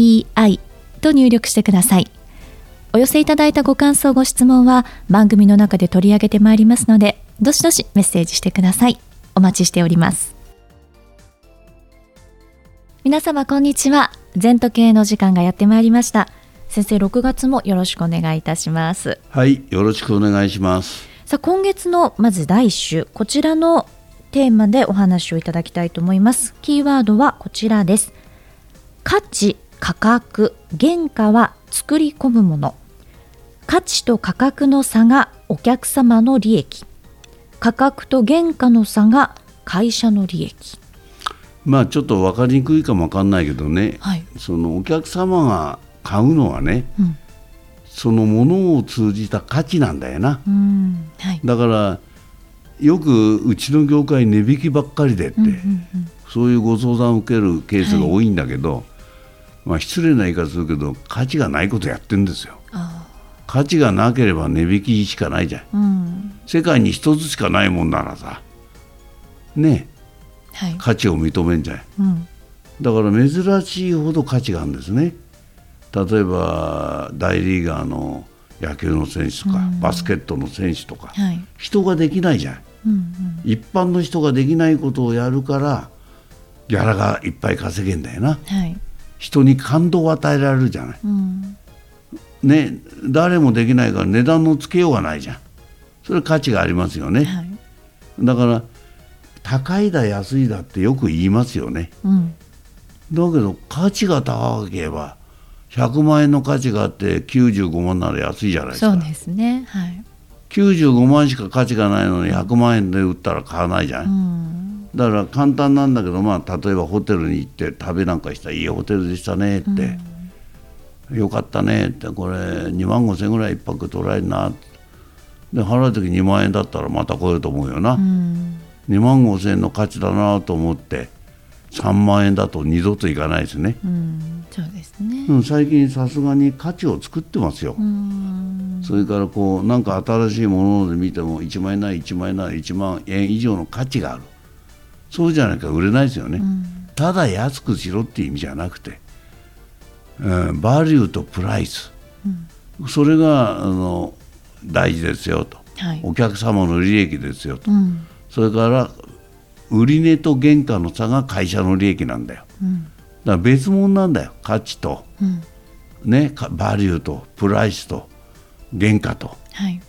ZENTOKEIEI と入力してください。お寄せいただいたご感想、ご質問は番組の中で取り上げてまいりますので、どしどしメッセージしてください。お待ちしております。皆様こんにちは。全時計の時間がやってまいりました。先生、6月もよろしくお願いいたします。はい、よろしくお願いします。さあ、今月のまず第1週、こちらのテーマでお話をいただきたいと思います。キーワードはこちらです。価値、価格、原価は作り込むもの。価値と価格の差がお客様の利益。価格と原価の差が会社の利益。まあちょっと分かりにくいかも分かんないけどね、はい、そのお客様が買うのはね、うん、そのものを通じた価値なんだよな、はい、だからよくうちの業界値引きばっかりでって、うんうんうん、そういうご相談を受けるケースが多いんだけど、はい、まあ、失礼な言い方するけど価値がないことやってるんですよ。価値がなければ値引きしかないじゃん、うん、世界に一つしかないもんならさね、はい、価値を認めんじゃん、うん、だから珍しいほど価値があるんですね。例えば大リーガーの野球の選手とか、うん、バスケットの選手とか、はい、人ができないじゃん。うんうん、一般の人ができないことをやるからギャラがいっぱい稼げんだよな、はい、人に感動を与えられるじゃない、うん、ね誰もできないから値段のつけようがないじゃん。それ価値がありますよね、はい、だから高いだ安いだってよく言いますよね、うん、だけど価値が高ければ100万円の価値があって95万なら安いじゃないですか。そうですね。はい。95万しか価値がないのに100万円で売ったら買わないじゃん、うん、だから簡単なんだけど、まあ、例えばホテルに行って食べなんかしたらいいホテルでしたねって、うん、よかったねって。これ2万5千ぐらい1泊取られるなで払う時2万円だったらまた来ようと思うよな、うん、2万5千円の価値だなと思って3万円だと二度といかないですね、うん、そうですね、うん、最近さすがに価値を作ってますよ、それからこうなんか新しいもので見ても1万円なら1万円なら1万円以上の価値があるそうじゃないか売れないですよね、うん、ただ安くしろっていう意味じゃなくて、うん、バリューとプライス、うん、それがあの大事ですよと、はい、お客様の利益ですよと、それから売値と原価の差が会社の利益なんだよ、だから別物なんだよ。価値と、ね、バリューとプライスと。原価と、はい、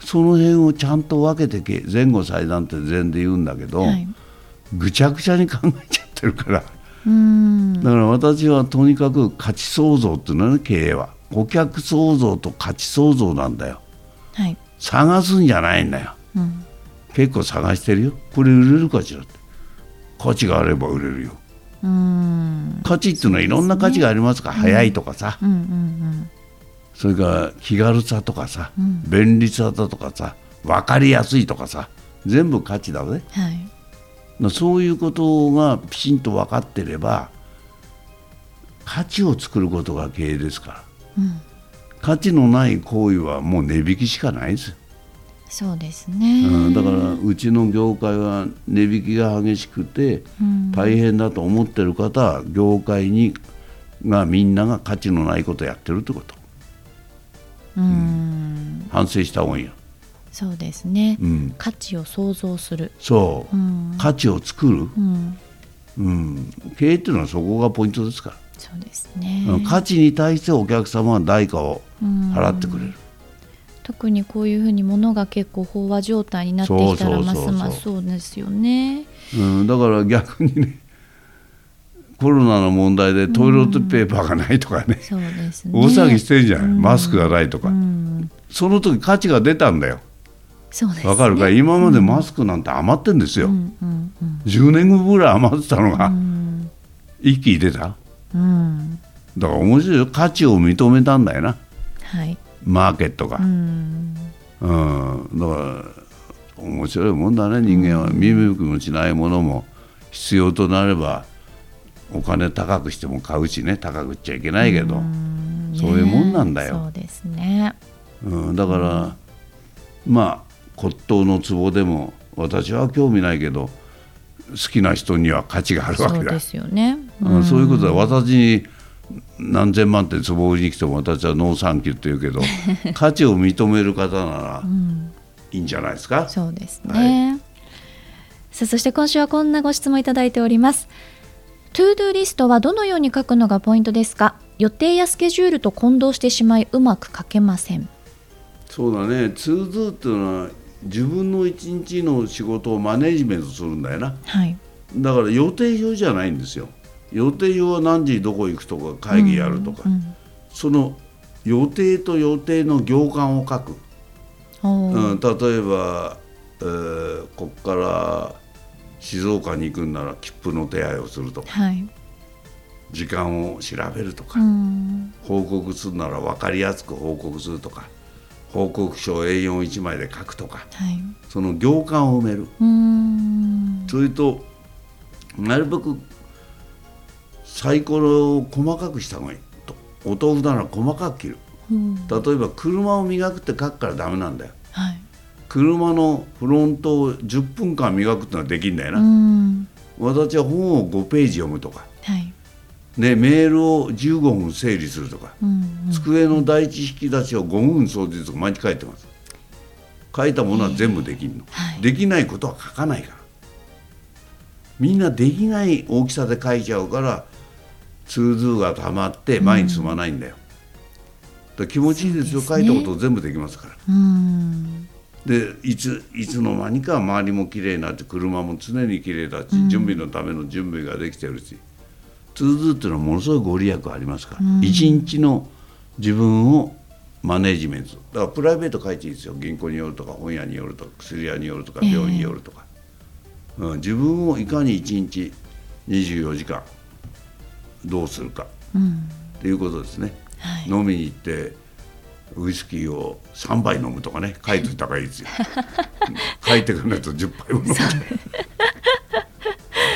その辺をちゃんと分けてけ前後祭壇って全で言うんだけど、はい、ぐちゃぐちゃに考えちゃってるから。だから私はとにかく価値創造っていうのはね経営は。顧客創造と価値創造なんだよ、はい、探すんじゃないんだよ、うん、結構探してるよ。これ売れるかしらって。価値があれば売れるよ。価値っていうのはいろんな価値がありますか。ら、ね、早いとかさ、うんうんうん。それから気軽さとかさ、うん、便利さだとかさ分かりやすいとかさ全部価値だね、はい、そういうことがきちんと分かってれば価値を作ることが経営ですから、うん、価値のない行為はもう値引きしかないです。そうですね、うん、だからうちの業界は値引きが激しくて大変だと思ってる方は業界にがみんなが価値のないことをやってるってこと。うん、反省した方がいいよそうですね、うん、価値を創造する。そう、うん、価値を作る、うん。うん、経営っていうのはそこがポイントですから。そうですね。価値に対してお客様は代価を払ってくれる、特にこういうふうに物が結構飽和状態になってきたらますますそうですよね、うん、だから逆にねコロナの問題でトイレットペーパーがないとかね,、そうですね。大騒ぎしてんじゃない、マスクがないとか、その時価値が出たんだよ。そうです、ね、かるか今までマスクなんて余ってんですよ、うんうんうん、10年後ぐらい余ってたのが、一気に出た、うん、だから面白いよ。価値を認めたんだよな。はい。マーケットが。う、ん。うん、だから面白いもんだね人間は。見向きもしないものも。必要となればお金高くしても買うしね。高くっちゃいけないけど、そういうもんなんだよ。そうですね。うん、だから、まあ骨董の壺でも私は興味ないけど好きな人には価値があるわけだ。そうですよね。うん。そういうことは私に何千万って壺を売りに来ても私はノーサンキューって言うけど 価値を認める方ならいいんじゃないですか、そうですね、さあそして今週はこんなご質問いただいております。 To Do リストはどのように書くのがポイントですか？予定やスケジュールと混同してしまいうまく書けません。そうだね。 To Do っていうのは自分の一日の仕事をマネジメントするんだよな。はい。だから予定表じゃないんですよ。予定表は何時どこ行くとか会議やるとか、うんその予定と予定の行間を書く、うん、例えば、えーここから静岡に行くんなら切符の手配をするとか。はい。時間を調べるとか、うん。報告するなら分かりやすく報告するとか報告書を A41 枚で書くとかはい。その行間を埋める。それとなるべくサイコロを細かくした方がいいと。お豆腐なら細かく切る。うん。例えば車を磨くって書くからダメなんだよ。はい。車のフロントを10分間磨くってのはできんだよな、うん。私は本を5ページ読むとか、はいね、メールを15分整理するとか、うん机の第一引き出しを5分掃除とか毎日書いてます。書いたものは全部できんの、はい。できないことは書かないから。みんなできない大きさで書いちゃうから通図がたまって前に進まないんだよ、だから気持ちいいですよ。ね書いたこと全部できますから。うん。でいついつの間にか周りも綺麗になって車も常に綺麗だし、準備のための準備ができてるし通図っていうのはものすごいご利益ありますから、一日の自分をマネジメント。だからプライベート書いていいですよ。銀行によるとか本屋によるとか薬屋によるとか病院によるとか、うん、自分をいかに一日24時間どうするか。うん。っていうことですね、はい。飲みに行ってウイスキーを3杯飲むとかね。書いといた方がいいですよ。書いてくれないと10杯も飲む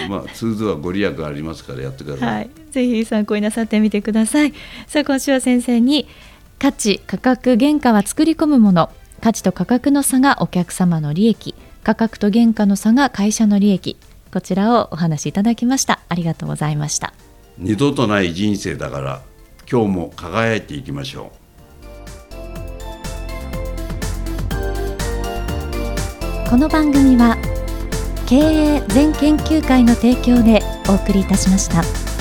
まあ通図はご利益ありますからやってください、はい、ぜひ参考になさってみてください。さあ今週は先生に価値、価格、原価は作り込むもの、価値と価格の差がお客様の利益、価格と原価の差が会社の利益、こちらをお話しいただきました。ありがとうございました。二度とない人生だから今日も輝いていきましょうこの番組は経営全研究会の提供でお送りいたしました。